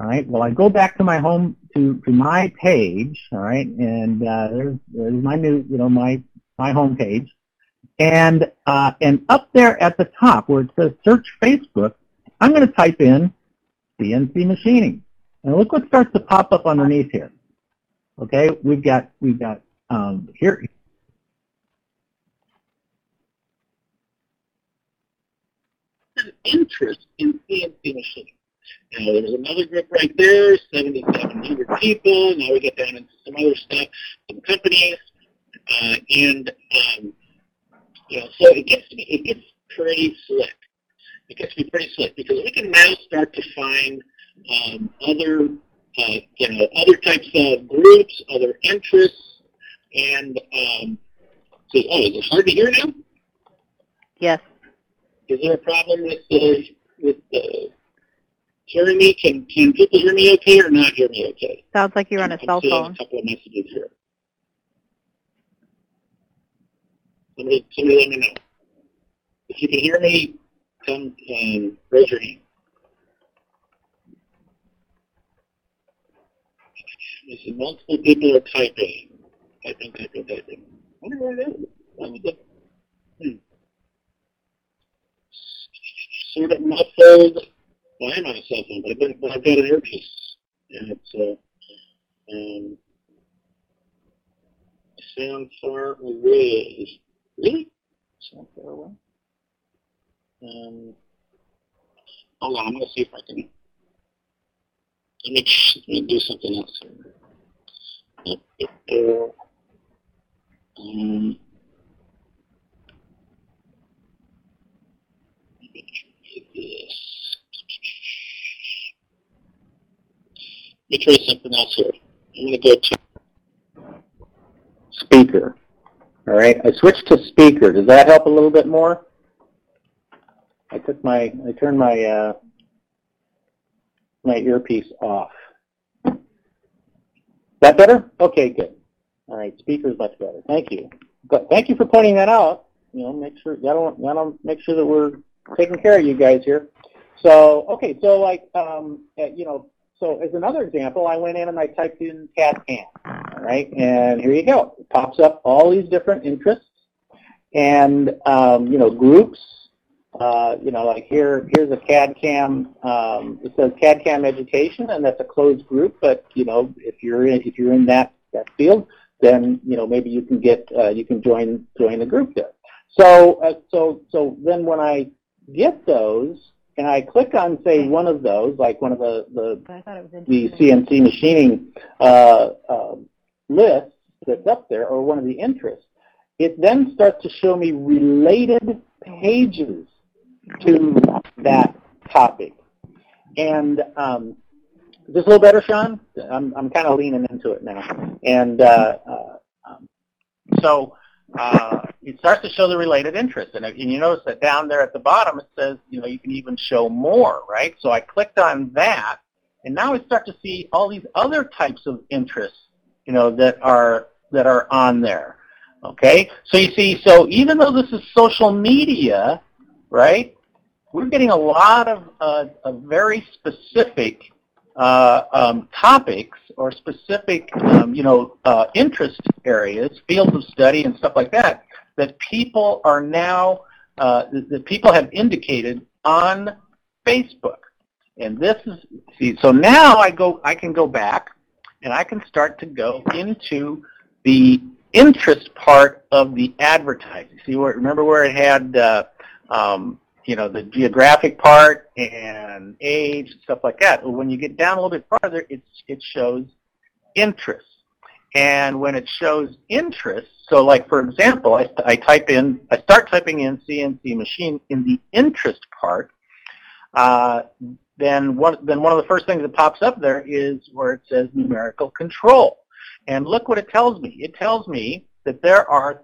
All right. Well, I go back to my home to, to my page. All right. And uh, there's, there's my new, you know, my my home page. And uh, and up there at the top where it says search Facebook, I'm going to type in CNC machining. And look what starts to pop up underneath here. Okay, we've got we've got um, here. An interest in CNC machining. Now there's another group right there, 7,700 people. Now we get down into some other stuff, some companies, uh, and um, you know, so it gets it gets pretty slick it gets to be pretty slick because we can now start to find um, other, uh, you know, other types of groups, other interests, and um, so, oh, is it hard to hear now? Yes. Is there a problem with the with the hearing me? Can can people hear me okay or not hear me okay? Sounds like you're on a I'm cell phone. A couple of messages here. Somebody, somebody let me know. If you can hear me, hand. I see multiple people are typing. Typing, typing, typing. I wonder where that is. That was a, hmm. Sort of muffled. Well, I'm on a cell phone, but I've, been, I've got an earpiece. And it's, uh, um, sound far away. Really? Sound far away? Um, hold on, I'm going to see if I can. Let me, let me do something else. Um, this. Let me try something else here. I'm going to go to Speaker. All right. I switched to speaker. Does that help a little bit more? I took my, I turned my, uh, my earpiece off. That better? Okay, good. All right, speaker's much better. Thank you. but thank you for pointing that out. You know, make sure gotta gotta make sure that we're taking care of you guys here. So okay, so like um, uh, you know, so as another example, I went in and I typed in CAD CAM, all right, and here you go. It pops up all these different interests and um, you know groups. Uh, you know, like here, here's a CAD CAM. Um, it says CAD CAM education, and that's a closed group. But you know, if you're in, if you're in that that field, then you know maybe you can get uh, you can join join the group there. So uh, so so then when I get those and I click on say one of those, like one of the the, the CNC machining uh, uh, lists that's up there, or one of the interests, it then starts to show me related pages to that topic. And um, is this a little better, Sean? I'm, I'm kind of leaning into it now. And uh, uh, um, so uh, it starts to show the related interests. And, and you notice that down there at the bottom it says, you know, you can even show more, right? So I clicked on that, and now I start to see all these other types of interests, you know, that are that are on there. Okay, so you see, so even though this is social media, right, we're getting a lot of, uh, of very specific uh, um, topics or specific, um, you know, uh, interest areas, fields of study and stuff like that, that people are now, uh, that people have indicated on Facebook. And this is, see, so now I go, I can go back and I can start to go into the interest part of the advertising. See, where, remember where it had, uh, um, you know, the geographic part and age and stuff like that. But when you get down a little bit farther, it, it shows interest. And when it shows interest, so like for example, I, I type in, I start typing in CNC machine in the interest part, uh, then one, then one of the first things that pops up there is where it says numerical control. And look what it tells me. It tells me that there are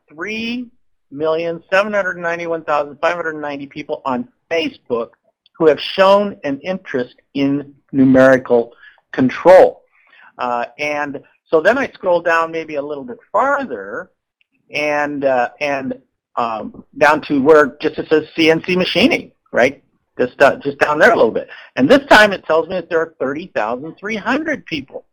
3,791,590 people on Facebook who have shown an interest in numerical control. Uh, and so then I scroll down maybe a little bit farther and, uh, and um, down to where just it says CNC machining, right? Just, uh, just down there a little bit. And this time it tells me that there are 30,300 people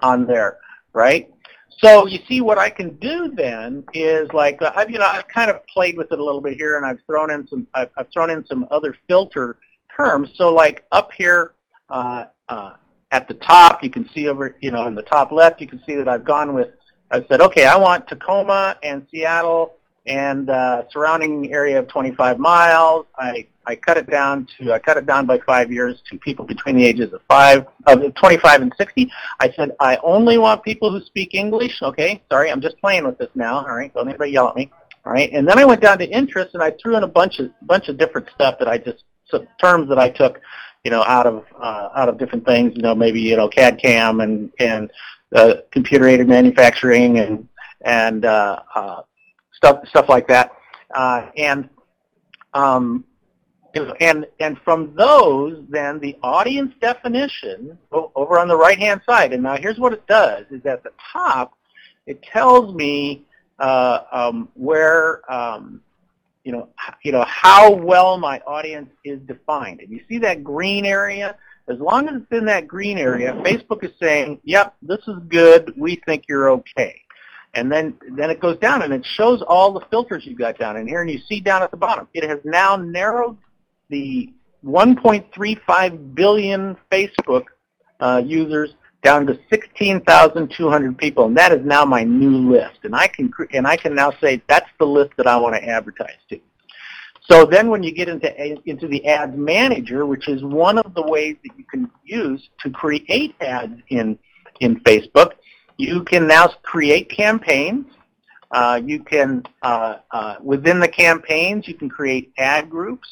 on there right? So you see what I can do then is like uh, I've you know I've kind of played with it a little bit here and I've thrown in some I've, I've thrown in some other filter terms. So like up here uh, uh, at the top you can see over you know in the top left you can see that I've gone with I said okay I want Tacoma and Seattle and uh, surrounding area of 25 miles. I I cut it down to I cut it down by five years to people between the ages of five of 25 and 60. I said I only want people who speak English. Okay, sorry, I'm just playing with this now. All right, don't anybody yell at me. All right, and then I went down to interest and I threw in a bunch of bunch of different stuff that I just some terms that I took, you know, out of uh, out of different things. You know, maybe you know CAD CAM and and uh, computer aided manufacturing and and uh, uh, stuff stuff like that. Uh, and um, and and from those, then the audience definition over on the right hand side. And now here's what it does: is at the top, it tells me uh, um, where um, you know you know how well my audience is defined. And you see that green area. As long as it's in that green area, Facebook is saying, "Yep, this is good. We think you're okay." And then, then it goes down and it shows all the filters you've got down in here and you see down at the bottom. It has now narrowed the 1.35 billion Facebook uh, users down to 16,200 people, and that is now my new list. And I can and I can now say that's the list that I want to advertise to. So then, when you get into into the ads manager, which is one of the ways that you can use to create ads in in Facebook, you can now create campaigns. Uh, you can uh, uh, within the campaigns, you can create ad groups.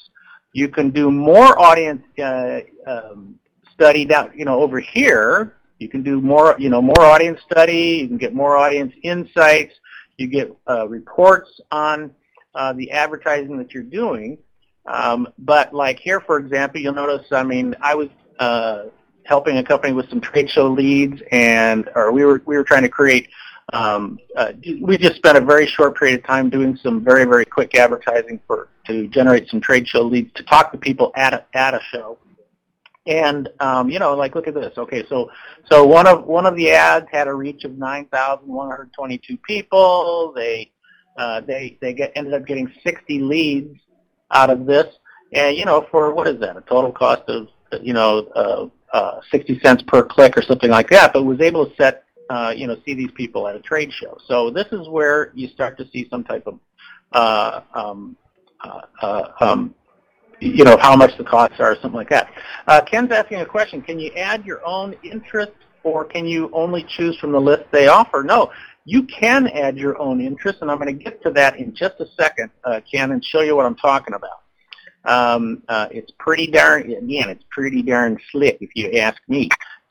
You can do more audience uh, um, study you know, over here. You can do more, you know, more audience study. You can get more audience insights. You get uh, reports on uh, the advertising that you're doing. Um, but like here, for example, you'll notice. I mean, I was uh, helping a company with some trade show leads, and or we were we were trying to create um, uh, we just spent a very short period of time doing some very, very quick advertising for to generate some trade show leads to talk to people at a, at a show. And um, you know, like look at this. Okay, so so one of one of the ads had a reach of 9,122 people. They uh, they they get ended up getting 60 leads out of this, and you know, for what is that? A total cost of you know uh, uh, 60 cents per click or something like that. But was able to set uh, you know see these people at a trade show. So this is where you start to see some type of uh, um, uh, uh, um, you know, how much the costs are, something like that. Uh, Ken's asking a question. Can you add your own interest or can you only choose from the list they offer? No, you can add your own interest, and I'm going to get to that in just a second, uh, Ken, and show you what I'm talking about. Um, it's pretty darn, again, it's pretty darn slick if you ask me.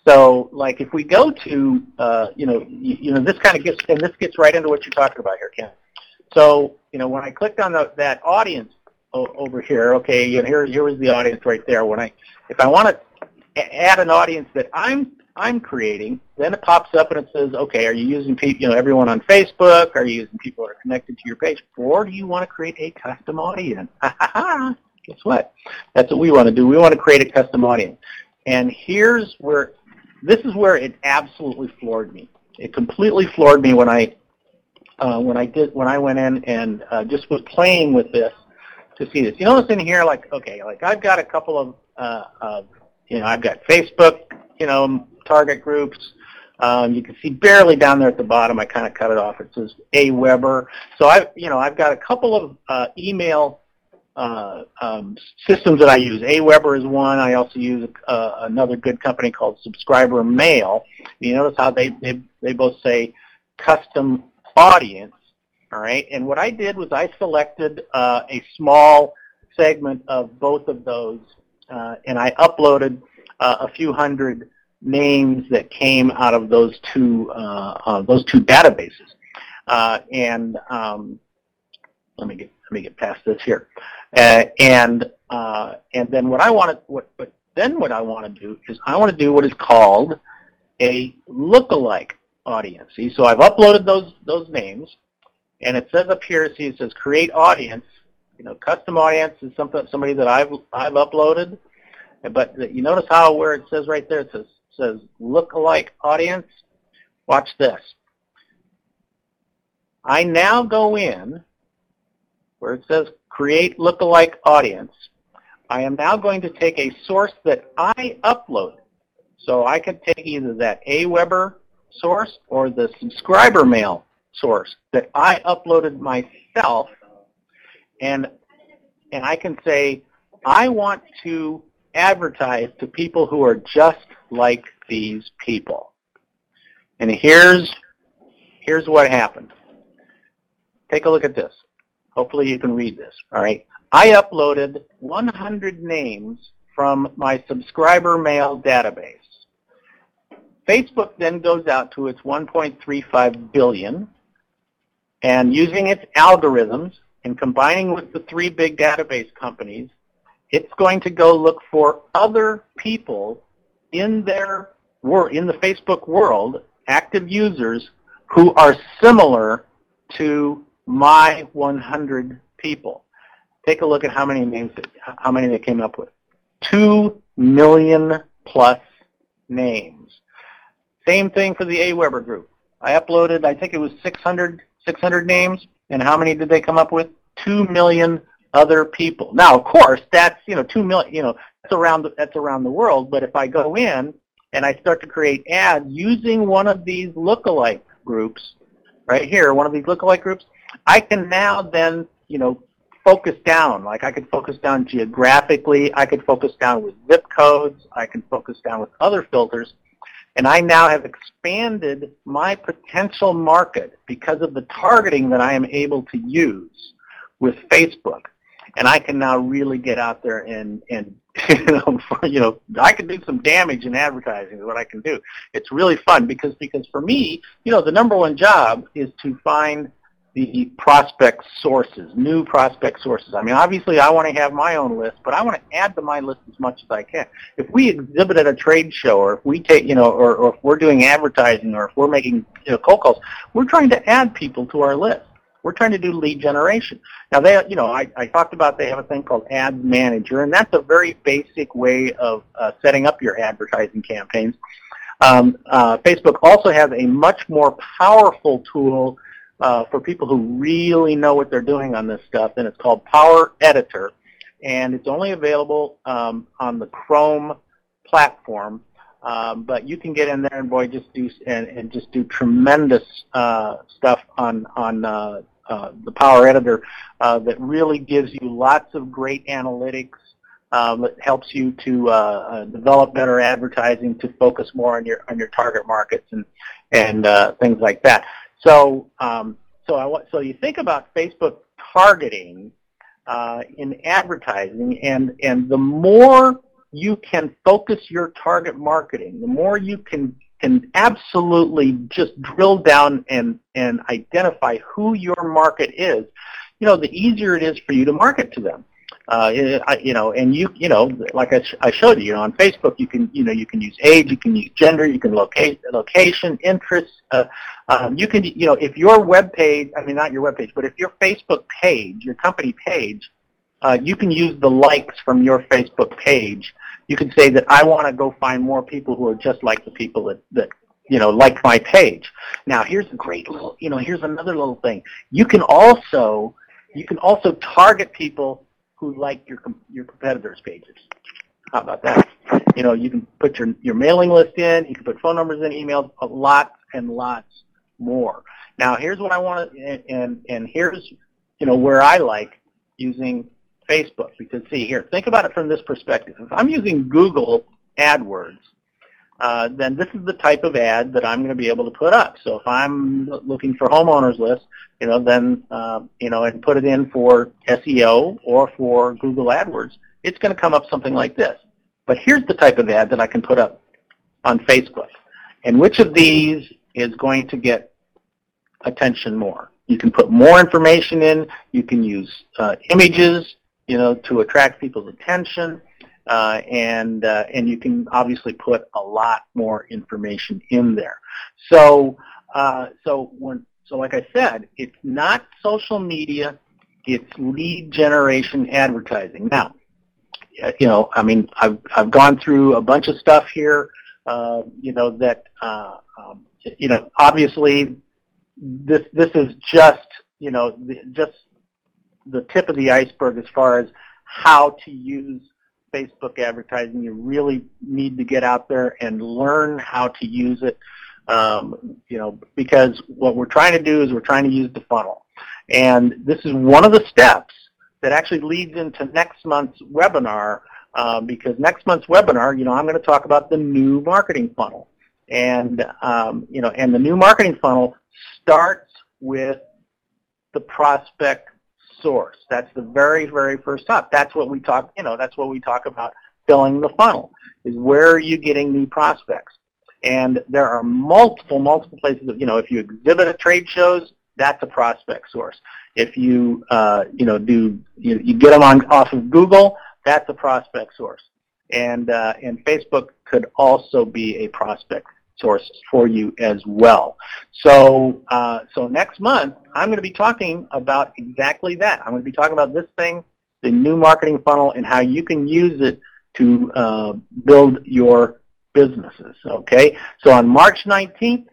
So, like, if we go to, uh, you know, you, you know, this kind of gets, and this gets right into what you're talking about here, Ken. So, you know, when I clicked on the, that audience over here. Okay, you know, here here was the audience right there. When I if I want to add an audience that I'm I'm creating, then it pops up and it says, okay, are you using people, you know, everyone on Facebook? Are you using people that are connected to your page? Or do you want to create a custom audience? [LAUGHS] Guess what? That's what we want to do. We want to create a custom audience. And here's where, this is where it absolutely floored me. It completely floored me when I, uh, when I did, when I went in and uh, just was playing with this to see this. You notice in here, like, okay, like I've got a couple of, uh, you know, I've got Facebook, you know, target groups. Um, you can see barely down there at the bottom. I kind of cut it off. It says A Aweber. So I, you know, I've got a couple of uh, email uh, um, systems that I use. Aweber is one. I also use uh, another good company called Subscriber Mail. You notice how they they, they both say custom audience. All right, and what I did was I selected uh, a small segment of both of those, uh, and I uploaded uh, a few hundred names that came out of those two uh, those two databases. And um, let me get let me get past this here. Uh, and uh, and then what I want to what but then what I want to do is I want to do what is called a lookalike audience. See, so I've uploaded those those names. And it says up here, see, it says create audience. You know, custom audience is something somebody that I've I've uploaded. But you notice how where it says right there, it says says look-alike audience. Watch this. I now go in where it says create look-alike audience. I am now going to take a source that I upload. So I can take either that Aweber source or the subscriber mail source that I uploaded myself and and I can say I want to advertise to people who are just like these people. And here's here's what happened. Take a look at this. Hopefully you can read this. All right. I uploaded 100 names from my subscriber mail database. Facebook then goes out to its 1.35 billion and using its algorithms and combining with the three big database companies, it's going to go look for other people in their in the Facebook world, active users who are similar to my 100 people. Take a look at how many names, how many they came up with. Two million plus names. Same thing for the Aweber group. I uploaded, I think it was 600 600 names, and how many did they come up with? Two million other people. Now, of course, that's you know two million. You know that's around the, that's around the world. But if I go in and I start to create ads using one of these lookalike groups, right here, one of these lookalike groups, I can now then you know focus down. Like I could focus down geographically. I could focus down with zip codes. I can focus down with other filters and I now have expanded my potential market because of the targeting that I am able to use with Facebook. And I can now really get out there and, and [LAUGHS] you know, for, you know, I can do some damage in advertising is what I can do. It's really fun because, because for me, you know, the number one job is to find the prospect sources, new prospect sources. I mean, obviously I want to have my own list, but I want to add to my list as much as I can. If we exhibit at a trade show or if we take, you know, or, or if we're doing advertising or if we're making you know, cold calls, we're trying to add people to our list. We're trying to do lead generation. Now they, you know, I, I talked about they have a thing called Ads Manager, and that's a very basic way of uh, setting up your advertising campaigns. Um, uh, Facebook also has a much more powerful tool uh, for people who really know what they're doing on this stuff, and it's called Power Editor, and it's only available um, on the Chrome platform. Um, but you can get in there and boy, just do and, and just do tremendous uh, stuff on on uh, uh, the Power Editor uh, that really gives you lots of great analytics. Um, it helps you to uh, uh, develop better advertising, to focus more on your on your target markets and and uh, things like that. So um, so I so you think about Facebook targeting uh, in advertising, and and the more you can focus your target marketing, the more you can can absolutely just drill down and, and identify who your market is, you know, the easier it is for you to market to them. Uh, you know, and you, you know, like I, sh- I showed you, you know, on Facebook, you can, you know, you can use age, you can use gender, you can locate location, interests. Uh, um, you can, you know, if your web page, I mean, not your web page, but if your Facebook page, your company page, uh, you can use the likes from your Facebook page you can say that I want to go find more people who are just like the people that, that you know, like my page. Now, here's a great little, you know, here's another little thing. You can also, you can also target people who like your your competitors' pages. How about that? You know, you can put your your mailing list in. You can put phone numbers in, emails, lots and lots more. Now, here's what I want to, and, and and here's, you know, where I like using Facebook. Because see here, think about it from this perspective. If I'm using Google AdWords, uh, then this is the type of ad that I'm going to be able to put up. So if I'm looking for homeowners list, you know, then uh, you know, and put it in for SEO or for Google AdWords, it's going to come up something like this. But here's the type of ad that I can put up on Facebook. And which of these is going to get attention more? You can put more information in. You can use uh, images you know, to attract people's attention. Uh, and uh, and you can obviously put a lot more information in there. So uh, so when so like I said, it's not social media, it's lead generation advertising. Now, uh, you know, I mean, I've I've gone through a bunch of stuff here. Uh, you know that uh, um, you know obviously this this is just you know just the tip of the iceberg as far as how to use Facebook advertising. You really need to get out there and learn how to use it. Um, you know, because what we're trying to do is we're trying to use the funnel. And this is one of the steps that actually leads into next month's webinar uh, because next month's webinar, you know, I'm going to talk about the new marketing funnel. And, um, you know, and the new marketing funnel starts with the prospect source. That's the very, very first step. That's what we talk, you know, that's what we talk about filling the funnel, is where are you getting new prospects? And there are multiple, multiple places, you know, if you exhibit at trade shows, that's a prospect source. If you, uh, you know, do, you, you get them on, off of Google, that's a prospect source. And, uh, and Facebook could also be a prospect source for you as well. So, uh, so next month, I'm going to be talking about exactly that. I'm going to be talking about this thing, the new marketing funnel, and how you can use it to uh, build your businesses. Okay, so on March 19th,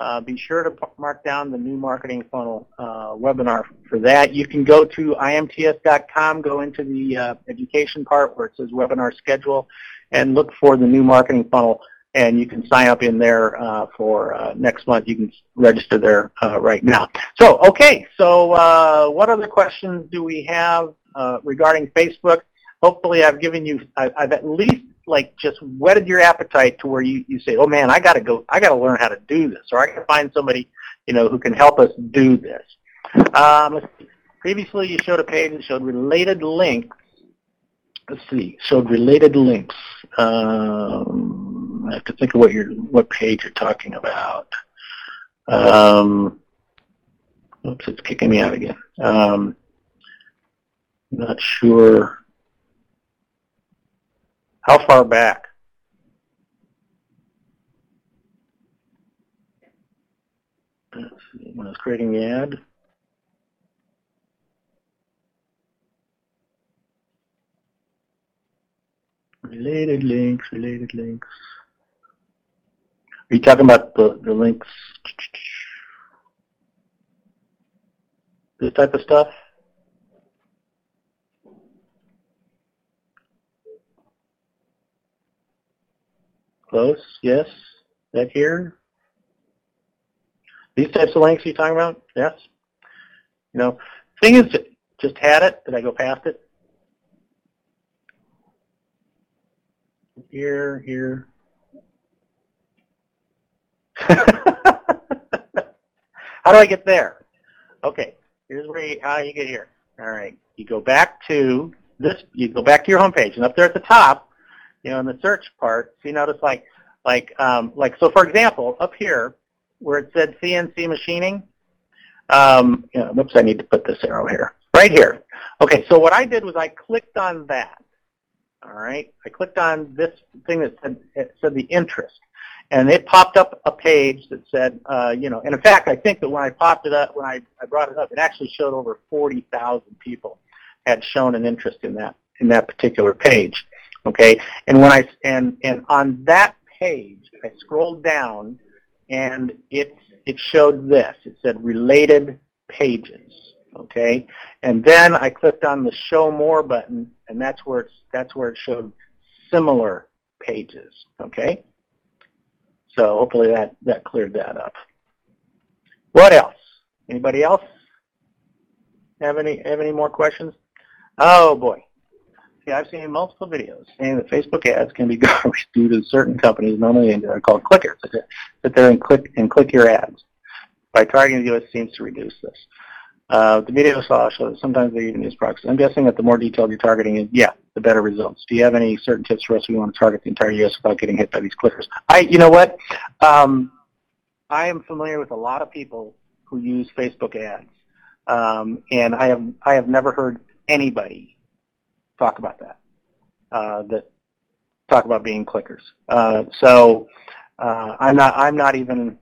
uh, be sure to mark down the new marketing funnel uh, webinar for that. You can go to imts.com, go into the uh, education part where it says webinar schedule, and look for the new marketing funnel and you can sign up in there uh, for uh, next month. You can register there uh, right now. So, okay, so uh, what other questions do we have uh, regarding Facebook? Hopefully I've given you, I, I've at least like just whetted your appetite to where you, you say, oh man, I got to go, I got to learn how to do this, or I got to find somebody, you know, who can help us do this. Um, previously you showed a page that showed related links. Let's see, showed related links. Um, I have to think of what you're, what page you're talking about. Um, Oops, it's kicking me out again. Um, not sure how far back. When I was creating the ad. Related links, related links. Are you talking about the, the links? This type of stuff? Close, yes. That here? These types of links are you talking about? Yes. You know, thing is, just had it. Did I go past it? Here, here. [LAUGHS] How do I get there? Okay, here's where you, how you get here. All right, you go back to this. You go back to your home page, and up there at the top, you know, in the search part, so you notice like, like, um, like. So, for example, up here where it said CNC machining. Um, you know, whoops, I need to put this arrow here. Right here. Okay, so what I did was I clicked on that. All right, I clicked on this thing that said, said the interest and it popped up a page that said, uh, you know, and in fact, I think that when I popped it up, when I, I brought it up, it actually showed over 40,000 people had shown an interest in that in that particular page. Okay, and when I and and on that page, I scrolled down, and it it showed this. It said related pages. Okay, and then I clicked on the Show More button, and that's where it's that's where it showed similar pages. Okay. So hopefully that, that cleared that up. What else? Anybody else have any have any more questions? Oh boy. See, I've seen multiple videos saying that Facebook ads can be [LAUGHS] garbage due to certain companies, normally they're called clickers, that they're in click and click your ads. By targeting the it seems to reduce this. Uh, the video saw show that sometimes they even use proxies. I'm guessing that the more detailed your targeting is, yeah, the better results. Do you have any certain tips for us we want to target the entire U.S. without getting hit by these clickers? I, you know what? Um, I am familiar with a lot of people who use Facebook ads, um, and I have I have never heard anybody talk about that. Uh, that talk about being clickers. Uh, so uh, I'm not I'm not even.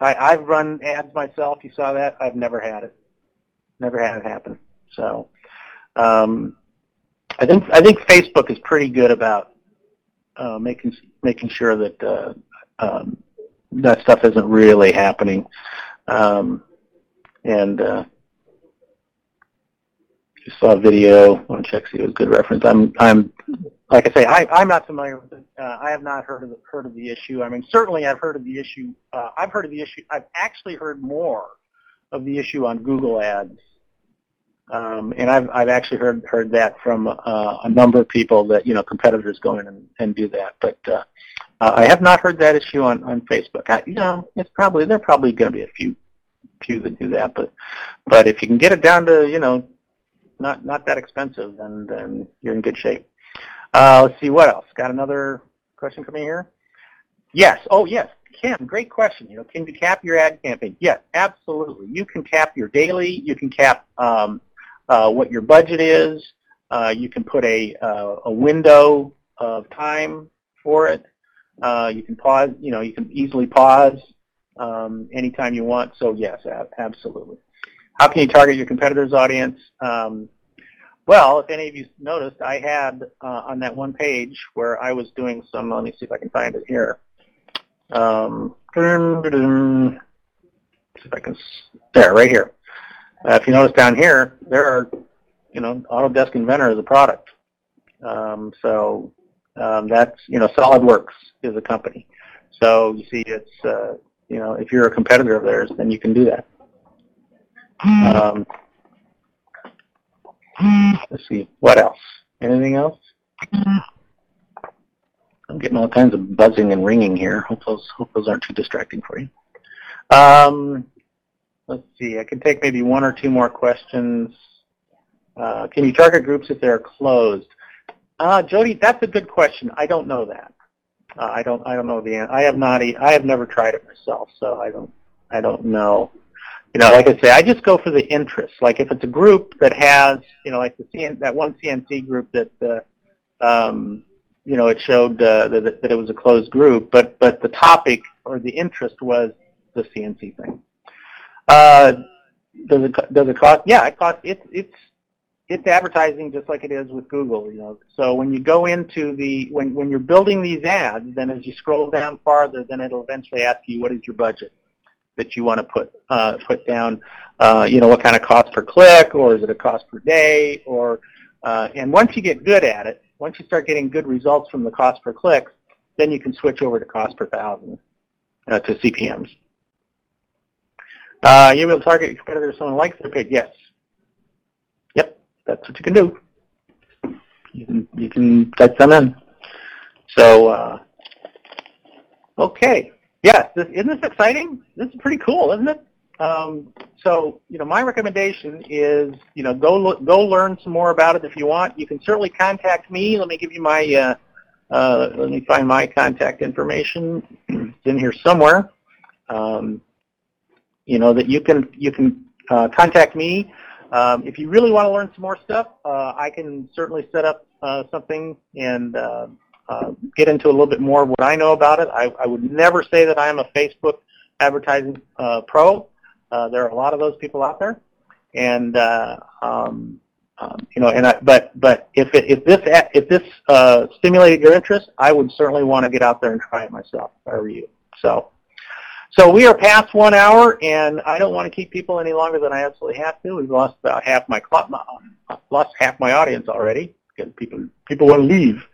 I, I've run ads myself. You saw that. I've never had it never had it happen. So um, I think I think Facebook is pretty good about uh, making making sure that uh, um, that stuff isn't really happening. Um, and uh, saw a video. I want to check see it was a good reference. I'm I'm like I say I, I'm not familiar with it. Uh, I have not heard of the, heard of the issue. I mean certainly I've heard of the issue. Uh, I've heard of the issue. I've actually heard more of the issue on Google Ads um, and I've I've actually heard heard that from uh, a number of people that you know competitors go in and, and do that, but uh, I have not heard that issue on on Facebook. I, you know, it's probably there are probably going to be a few few that do that, but but if you can get it down to you know not not that expensive, then then you're in good shape. Uh, let's see what else. Got another question coming here? Yes. Oh yes. Kim, great question. You know, can you cap your ad campaign? Yes, absolutely. You can cap your daily. You can cap um, what your budget is. Uh, you can put a, uh, a window of time for it. Uh, you can pause, you know, you can easily pause um, anytime you want. So yes, absolutely. How can you target your competitor's audience? Um, well, if any of you noticed, I had uh, on that one page where I was doing some, let me see if I can find it here. Um, see if I can, there, right here. Uh, if you notice down here, there are, you know, Autodesk Inventor is a product. Um, so um, that's, you know, SolidWorks is a company. So you see, it's, uh, you know, if you're a competitor of theirs, then you can do that. Um, let's see, what else? Anything else? I'm getting all kinds of buzzing and ringing here. Hope those, hope those aren't too distracting for you. Um, let's see, I can take maybe one or two more questions. Uh, can you target groups if they're closed? Uh, Jody, that's a good question. I don't know that. Uh, I don't. I don't know the answer. I have not. I have never tried it myself, so I don't. I don't know. you know, like I say, I just go for the interest. Like if it's a group that has, you know, like the CN, that one CNC group that, uh, um, you know, it showed uh, that, that it was a closed group, but but the topic or the interest was the CNC thing. Uh, does it does it cost? Yeah, it costs. It's it's it's advertising just like it is with Google. You know, so when you go into the when when you're building these ads, then as you scroll down farther, then it'll eventually ask you what is your budget that you want to put uh, put down. Uh, you know, what kind of cost per click, or is it a cost per day, or uh, and once you get good at it, once you start getting good results from the cost per click, then you can switch over to cost per thousand uh, to CPMS. Uh, you will target your competitors someone likes their page. Yes. Yep, that's what you can do. You can you can type them in. So uh, okay. Yes, this, isn't this exciting? This is pretty cool, isn't it? Um, so, you know, my recommendation is, you know, go go learn some more about it if you want. You can certainly contact me. Let me give you my, uh, uh, let me find my contact information. [CLEARS THROAT] it's in here somewhere. Um, you know, that you can, you can uh, contact me. Um, if you really want to learn some more stuff, uh, I can certainly set up uh, something and uh, uh, get into a little bit more of what I know about it. I, I would never say that I am a Facebook advertising uh, pro. Uh, there are a lot of those people out there, and uh, um, um, you know, and I, but but if it, if this if this uh, stimulated your interest, I would certainly want to get out there and try it myself if I were you. So. So we are past one hour, and I don't want to keep people any longer than I absolutely have to. We've lost about half my, lost half my audience already because people people want to leave.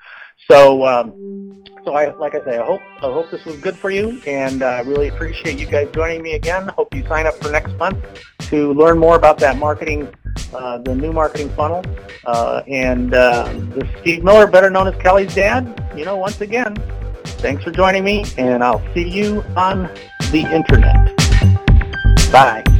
So, um, so I, like I say, I hope I hope this was good for you, and I uh, really appreciate you guys joining me again. Hope you sign up for next month to learn more about that marketing, uh, the new marketing funnel. Uh, and uh, this is Steve Miller, better known as Kelly's dad. You know, once again, thanks for joining me, and I'll see you on the internet. Bye.